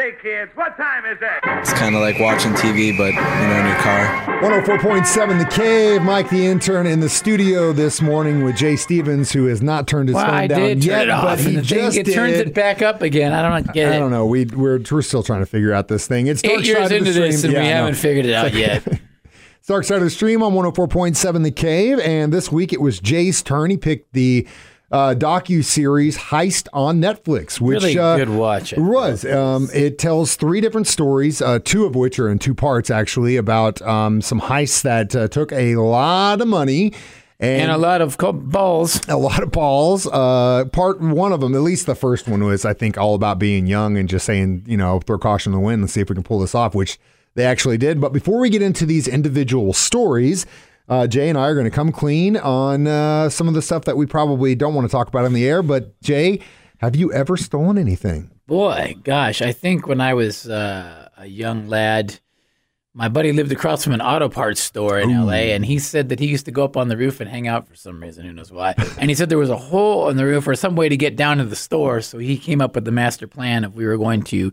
Say, kids, what time is it? It's kind of like watching TV, but you know, in your car. 104.7 The Cave. Mike, the intern, in the studio this morning with Jay Stevens, who has not turned his Well, phone I down did turn yet, it off, but he and the thing, just it turns did. it back up again. I don't get it. I don't know. We we're we're still trying to figure out this thing. It's Eight years Side the into this, and we Yeah, I know. haven't figured it out yet. It's Dark Side of the Stream on 104.7 The Cave, and this week it was Jay's turn. He picked the uh, docu series Heist on Netflix, which Really uh, good watch. It was. Um, it tells three different stories, uh, two of which are in two parts, actually, about um, some heists that uh, took a lot of money. And, and a lot of balls. a lot of balls. Uh, part one of them, at least the first one, was I think all about being young and just saying, you know, throw caution to the wind and see if we can pull this off, which they actually did. But before we get into these individual stories, uh, Jay and I are going to come clean on uh, some of the stuff that we probably don't want to talk about on the air. But Jay, have you ever stolen anything? Boy, gosh, I think when I was uh, a young lad, my buddy lived across from an auto parts store in LA, and he said that he used to go up on the roof and hang out for some reason, who knows why. And he said there was a hole in the roof or some way to get down to the store, so he came up with the master plan if we were going to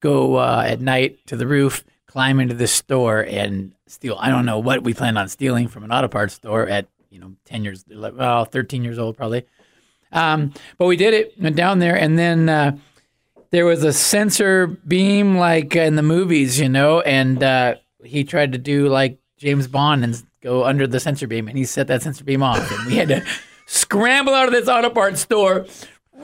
go uh, at night to the roof, climb into this store, and steal. I don't know what we planned on stealing from an auto parts store at you know ten years, well, thirteen years old probably. Um, but we did it. Went down there, and then uh, there was a sensor beam like in the movies, you know, and uh, he tried to do like James Bond and go under the sensor beam, and he set that sensor beam off, and we had to scramble out of this auto parts store.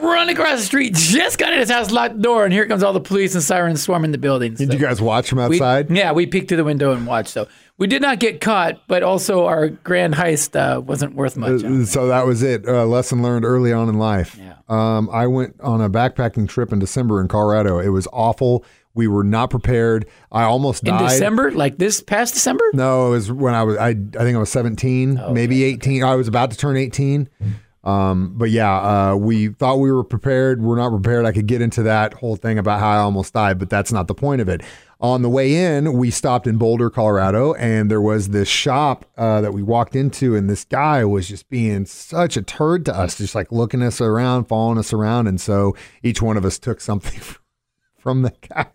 Run across the street, just got in his house, locked the door, and here comes all the police and sirens swarming the building. Did So you guys watch from we- outside? yeah, we peeked through the window and watched. So we did not get caught, but also our grand heist uh, wasn't worth much. Uh, So that was it. Uh, lesson learned early on in life. Yeah. Um, I went on a backpacking trip in December in Colorado. It was awful. We were not prepared. I almost in died. December, like this past December. No, it was when I was. I I think I was seventeen, maybe eighteen. I was about to turn eighteen. Um, but yeah, uh, we thought we were prepared. We're not prepared. I could get into that whole thing about how I almost died, but that's not the point of it. On the way in, we stopped in Boulder, Colorado, and there was this shop uh, that we walked into, and this guy was just being such a turd to us, just like looking us around, following us around, and so each one of us took something from the guy,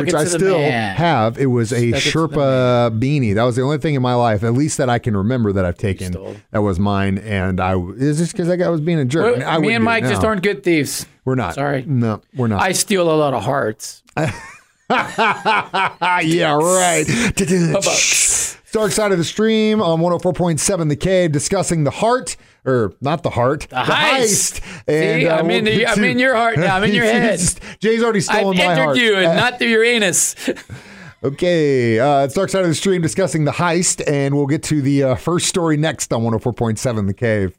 which I still man. have. It was a Stuck Sherpa beanie. That was the only thing in my life, at least that I can remember that I've taken. That was mine, and I is just because that guy was being a jerk. Well, I me and Mike just aren't good thieves. We're not. Sorry. No, we're not. I steal a lot of hearts. yeah, right. Dark side of the stream on 104.7 The Cave discussing the heart, or not the heart, the, heist. And See, uh, I'm, in the, I'm in your heart now. I'm in your head. Jay's already I've stolen my entered heart. you, and not through your anus. Okay, uh, it's Dark Side of the Stream discussing the heist, and we'll get to the uh, first story next on 104.7 The Cave.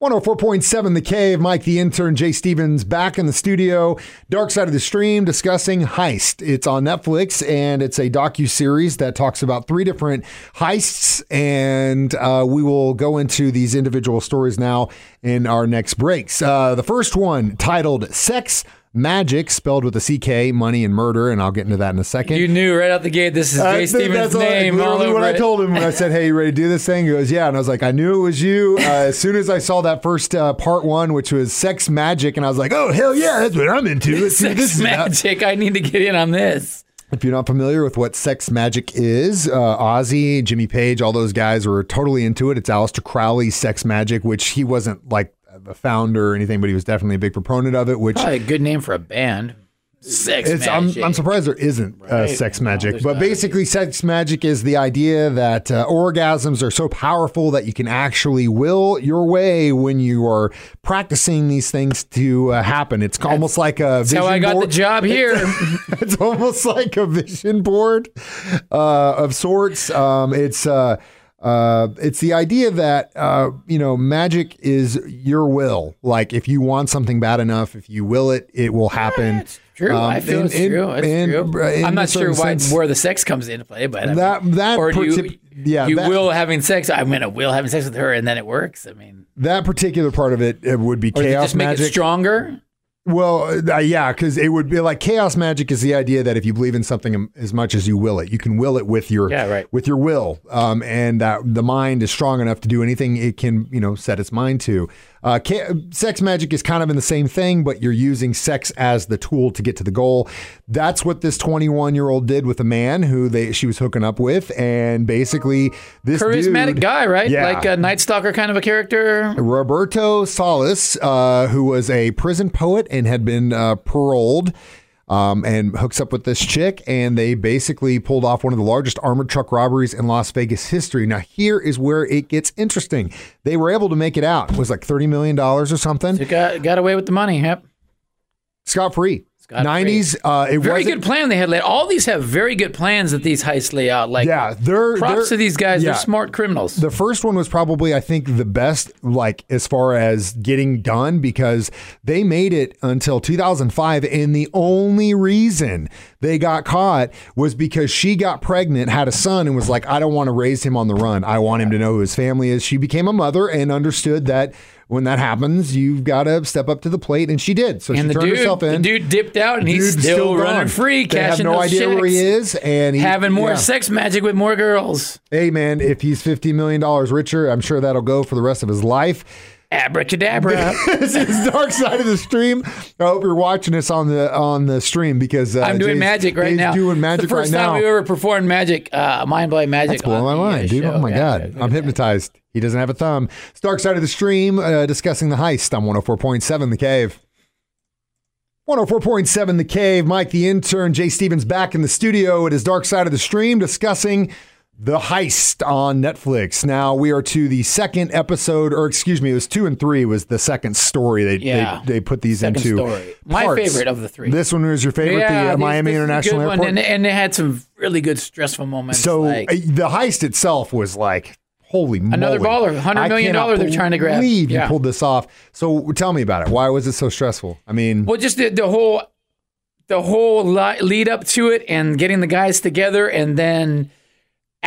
104.7 The Cave, Mike the intern, Jay Stevens back in the studio. Dark Side of the Stream discussing Heist. It's on Netflix and it's a docu series that talks about three different heists, and uh, we will go into these individual stories now in our next breaks. Uh, the first one titled "Sex." Magic, spelled with a CK, money and murder, and I'll get into that in a second. you knew right out the gate this is Uh, Jay th- Stevens' that's all- name all literally over what I told him when I said, "Hey, you ready to do this thing?" He goes, "Yeah," and I was like, "I knew it was you." Uh, as soon as I saw that first uh, part one, which was sex magic, and I was like, "Oh hell yeah, that's what I'm into." Let's see this Sex is about." magic. I need to get in on this. If you're not familiar with what sex magic is, uh, Ozzy, Jimmy Page, all those guys were totally into it. It's Aleister Crowley's sex magic, which he wasn't like the founder or anything, but he was definitely a big proponent of it. Which Probably a good name for a band. Sex It's, I'm, magic. I'm surprised there isn't uh, Right. sex magic, there's but basically, sex magic is the idea that uh, orgasms are so powerful that you can actually will your way when you are practicing these things to uh, happen. It's almost like a That's vision how I got board. the job here. it's almost like a vision board uh, of sorts. Um, it's uh, it's the idea that uh, you know magic is your will. Like if you want something bad enough, if you will it, it will happen. True, Um, I feel and- it's and- true. It's and, true. I'm not sure why sense- where the sex comes into play, but I mean, That- that or do you, yeah, you that- will having sex. I'm gonna will having sex with her, and then it works. I mean, That particular part of it, it would be or chaos just make magic. it stronger? Well, uh, yeah, because it would be like chaos magic is the idea that if you believe in something as much as you will it, you can will it with your Yeah, right. with your will, um, and that the mind is strong enough to do anything it can, you know, set its mind to. Uh, sex magic is kind of in the same thing, but you're using sex as the tool to get to the goal. That's what this 21 year old did with a man who they she was hooking up with, and basically this Charismatic dude- guy, right? Yeah. Like a Night Stalker kind of a character. Roberto Solis, uh, who was a prison poet and had been uh, paroled, um, and hooks up with this chick, and they basically pulled off one of the largest armored truck robberies in Las Vegas history. Now, here is where it gets interesting. They were able to make it out. It was like thirty million dollars or something, They got got away with the money. Yep. scot free. Scot-free. Nineties. Uh, it Very good plan they had laid. All these have very good plans that these heists lay out. Like Yeah, they're props they're- to these guys. yeah. They're smart criminals. The first one was probably, I think, the best, like as far as getting done, because they made it until 2005, and the only reason they got caught was because she got pregnant, had a son, and was like, "I don't want to raise him on the run. I want him to know who his family is." She became a mother and understood that when that happens, you've got to step up to the plate, and she did. So and she turned dude, herself the in. dude dipped out, and he's still, gone. running free, They have cashing no those idea where he is, and he, having more yeah. sex magic with more girls. Hey man, if he's fifty million dollars richer, I'm sure that'll go for the rest of his life. Abracadabra. this is Dark Side of the Stream. I hope you're watching us on the on the stream because uh, I'm doing Jay's- magic right Jay's now. Doing magic It's the first right time now. we ever performed magic, uh, mind blowing magic. That's blowing my uh, mind, dude. show. Oh my Yeah, god, I'm at that. hypnotized. He doesn't have a thumb. It's Dark Side of the Stream, uh, discussing the heist on 104.7 The Cave. 104.7 The Cave. Mike the intern, Jay Stevens back in the studio. It is Dark Side of the Stream discussing the heist on Netflix. Now we are to the second episode, or excuse me, it was two and three was the second story they Yeah. they, they put these Second into. story. My parts. favorite of the three. This one was your favorite, the uh, this- Miami this is a International Airport. and, and it had some really good stressful moments. So like, uh, the heist itself was like, holy Another moly. baller, $100 I million cannot they're trying to grab. I believe you Yeah. pulled this off. So tell me about it. Why was it so stressful? I mean, Well, just the, the whole the whole lead up to it and getting the guys together, and then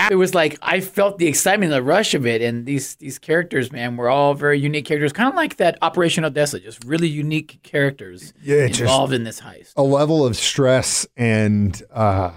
it was like I felt the excitement, the rush of it, and these these characters, man, were all very unique characters, kind of like that Operation Odessa, just really unique characters Yeah, involved in this heist. a level of stress and uh,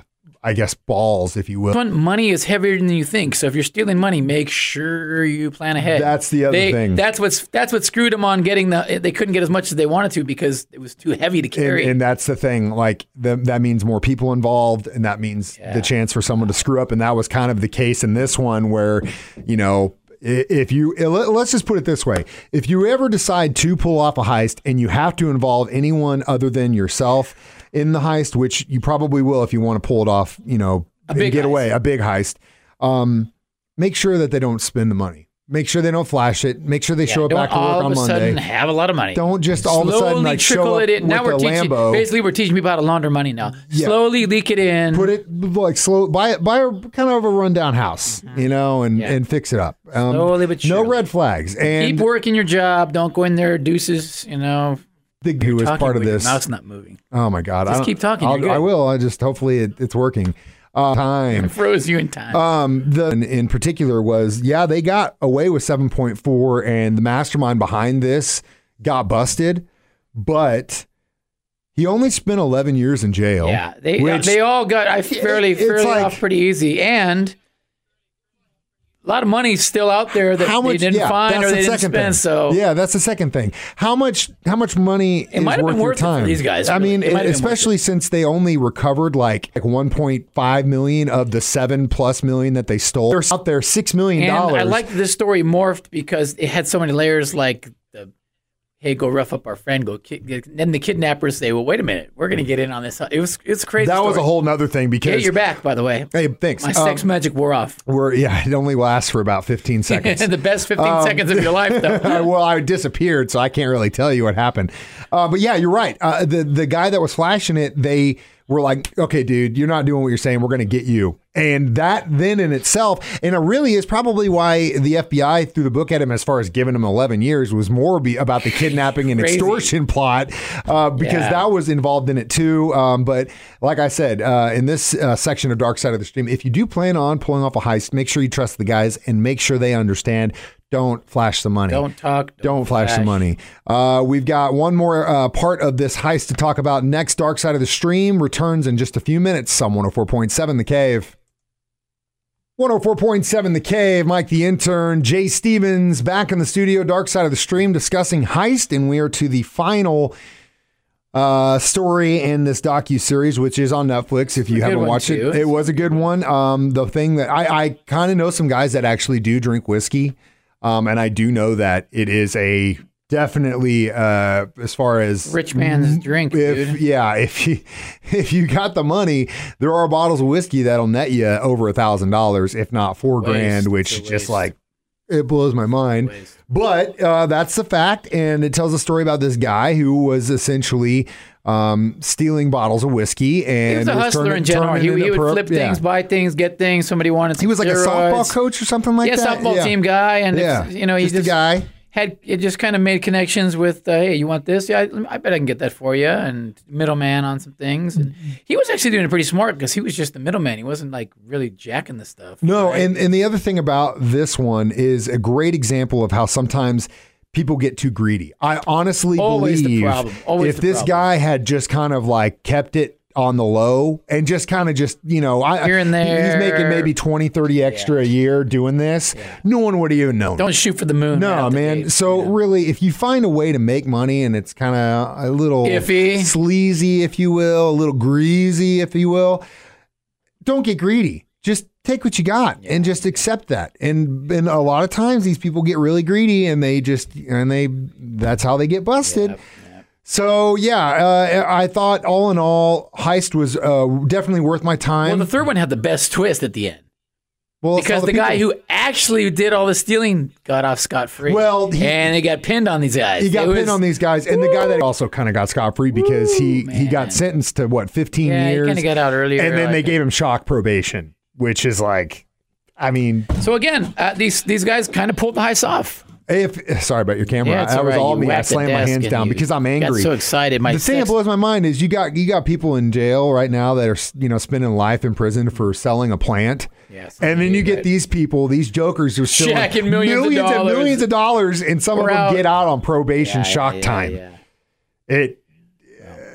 I guess balls, if you will. Money is heavier than you think. So if you're stealing money, make sure you plan ahead. That's the other They- thing. That's what's that's what screwed them on getting the. They couldn't get as much as they wanted to because it was too heavy to And, carry. and that's the thing. Like the, that means more people involved, and that means the chance for someone to screw up. And that was kind of the case in this one, where you know, if you let's just put it this way: if you ever decide to pull off a heist and you have to involve anyone other than yourself in the heist, which you probably will if you want to pull it off, you know, and big get heist. away a big heist. Um, make sure that they don't spend the money. Make sure they don't flash it. Make sure they show up back to work all on of a Monday. sudden have a lot of money. Don't just all of a sudden, like, show trickle up it in. Now we're a teaching. Lambo. Basically, we're teaching people how to launder money now. Yeah. Slowly leak it in. put it like slow buy it. buy a kind of a rundown house you know and Mm-hmm. Yeah. and fix it up um, Slowly but no red flags and Keep working your job. Don't go in there deuces. You know, the who was part of this mouth's not moving. oh my god Just I keep talking, I'll. I will I just hopefully it, it's working uh, time I Froze you in time. um the in, in particular was yeah they got away with 7.4 and the mastermind behind this got busted but he only spent 11 years in jail yeah, they which- they all got I fairly fairly like- off pretty easy, and a lot of money's still out there that how much they didn't yeah, find or the they didn't spend. thing. So yeah that's the second thing how much how much money is might have worth been your worth it for time these guys, i really. mean It might have been worth especially since they only recovered like like 1.5 million of the 7 plus million that they stole they're out there 6 million dollars I like this story morphed because it had so many layers. Like hey, go rough up our friend. Go. Ki-. Then the kidnappers say, well, wait a minute, we're going to get in on this. It was it's crazy. that was a whole nother thing Yeah, because you're back, by the way. hey thanks My Um, sex magic wore off. we're yeah it only lasts for about 15 seconds the best 15 Um, seconds of your life, though. Well, I disappeared, so I can't really tell you what happened. Uh, but yeah, you're right. Uh, the the guy that was flashing it, they were like, "Okay, dude, you're not doing what you're saying. We're going to get you." And that then in itself, and it really is probably why the FBI threw the book at him as far as giving him 11 years was more be about the kidnapping and extortion plot uh, because Yeah. that was involved in it too. Um, but like I said, uh, in this uh, section of Dark Side of the Stream, if you do plan on pulling off a heist, make sure you trust the guys and make sure they understand. Don't flash the money. Don't talk. Don't flash the money. Uh, we've got one more uh, part of this heist to talk about next. Dark Side of the Stream returns in just a few minutes. Some 104.7 The Cave. 104.7 The Cave, Mike the intern, Jay Stevens back in the studio, dark side of the stream, discussing heist, and we are to the final uh, story in this docu series, which is on Netflix. If you haven't watched too. it, it was a good one. Um, the thing that I, I kind of know some guys that actually do drink whiskey, um, and I do know that it is a definitely uh, as far as Rich man's drink, if dude. yeah, if you if you got the money, there are bottles of whiskey that'll net you over a thousand dollars, if not four Waste. grand, which It's just waste. like it blows my mind. Waste. But uh, that's the fact, and it tells a story about this guy who was essentially um, stealing bottles of whiskey and He was a hustler turning- in general. He, he would pro- flip yeah. things, buy things, get things. Somebody wanted. He was like a softball coach or something like yeah, that. softball team guy, and Yeah, you know he just, just, guy. had it just kind of made connections with. Uh, hey, you want this? Yeah, I, I bet I can get that for you. And middleman on some things. And he was actually doing it pretty smart because he was just the middleman. He wasn't like really jacking the stuff. No, right? and, and the other thing about this one is a great example of how sometimes people get too greedy. I honestly Always the believe problem. Always if the this problem. guy had just kind of like kept it on the low and just kind of just, you know, I, Here and he- he's making maybe 20, 30 extra a year doing this. No one would have even known. don't shoot for the moon. No, out man. gate. So really, if you find a way to make money and it's kind of a little Iffy. sleazy, if you will, a little greasy, if you will, don't get greedy. Just take what you got and just accept that. And and a lot of times these people get really greedy and they just and they that's how they get busted. So yeah, uh, I thought all in all, heist was uh, definitely worth my time. well, the third one had the best twist at the end Well, because the, guy who actually did all the stealing got off scot free. Well, he- and they got pinned on these guys. He got It was- pinned on these guys, and the guy that also kind of got scot free because he he man. got sentenced to what fifteen Yeah, years, kinda got out earlier, and then I they think. gave him shock probation, which is like, I mean, So again, uh, these these guys kind of pulled the heist off. if sorry about your camera, Yeah, that all was right. all You me. I slammed my hands down because I'm angry. so excited. My the thing that blows my mind is you got you got people in jail right now that are you know spending life in prison for selling a plant. Yes, and then you get these people, these jokers who are stealing Shacking millions of millions and millions of dollars, and some of We're them out. get out on probation, Yeah, shock yeah, time. It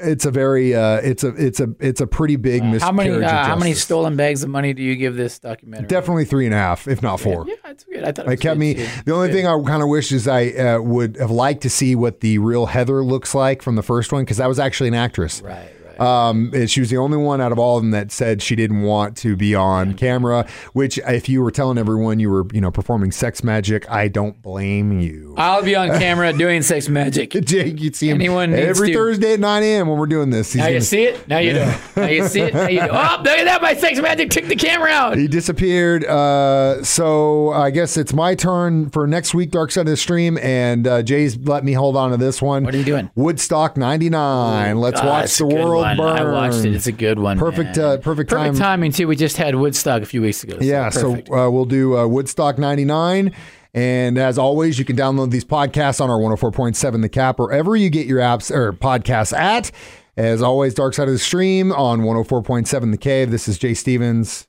it's a very uh, it's a it's a it's a pretty big How miscarriage many of uh, how many stolen bags of money do you give this documentary? Definitely three and a half, if not four. Yeah, it's good. I thought it, It kept me. too. The only Good. thing I kind of wish is I uh, would have liked to see what the real Heather looks like from the first one because that was actually an actress. Right. Um, and she was the only one out of all of them that said she didn't want to be on camera. Which, if you were telling everyone you were, you know, performing sex magic, I don't blame you. I'll be on camera doing sex magic. Jake, you'd see him Anyone every. Thursday at 9 a.m. when we're doing this. He's Now you see it. Now you do. Now you see it. Now you do. Oh, look at that! My sex magic took the camera out. He disappeared. Uh, so I guess it's my turn for next week, Dark Side of the Stream, and uh, Jay's let me hold on to this one. What are you doing? Woodstock '99. Let's watch the world one. burn. I watched it. It's a good one. Perfect, uh, perfect time. Perfect timing too. We just had Woodstock a few weeks ago. so Yeah, perfect. so uh, we'll do uh, Woodstock 99. And as always, you can download these podcasts on our 104.7 The Cap, wherever you get your apps or podcasts at. As always, Dark Side of the Stream on 104.7 The Cave. This is Jay Stevens.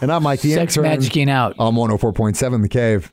And I'm Mike the sex Intern magicking out. on 104.7 The Cave.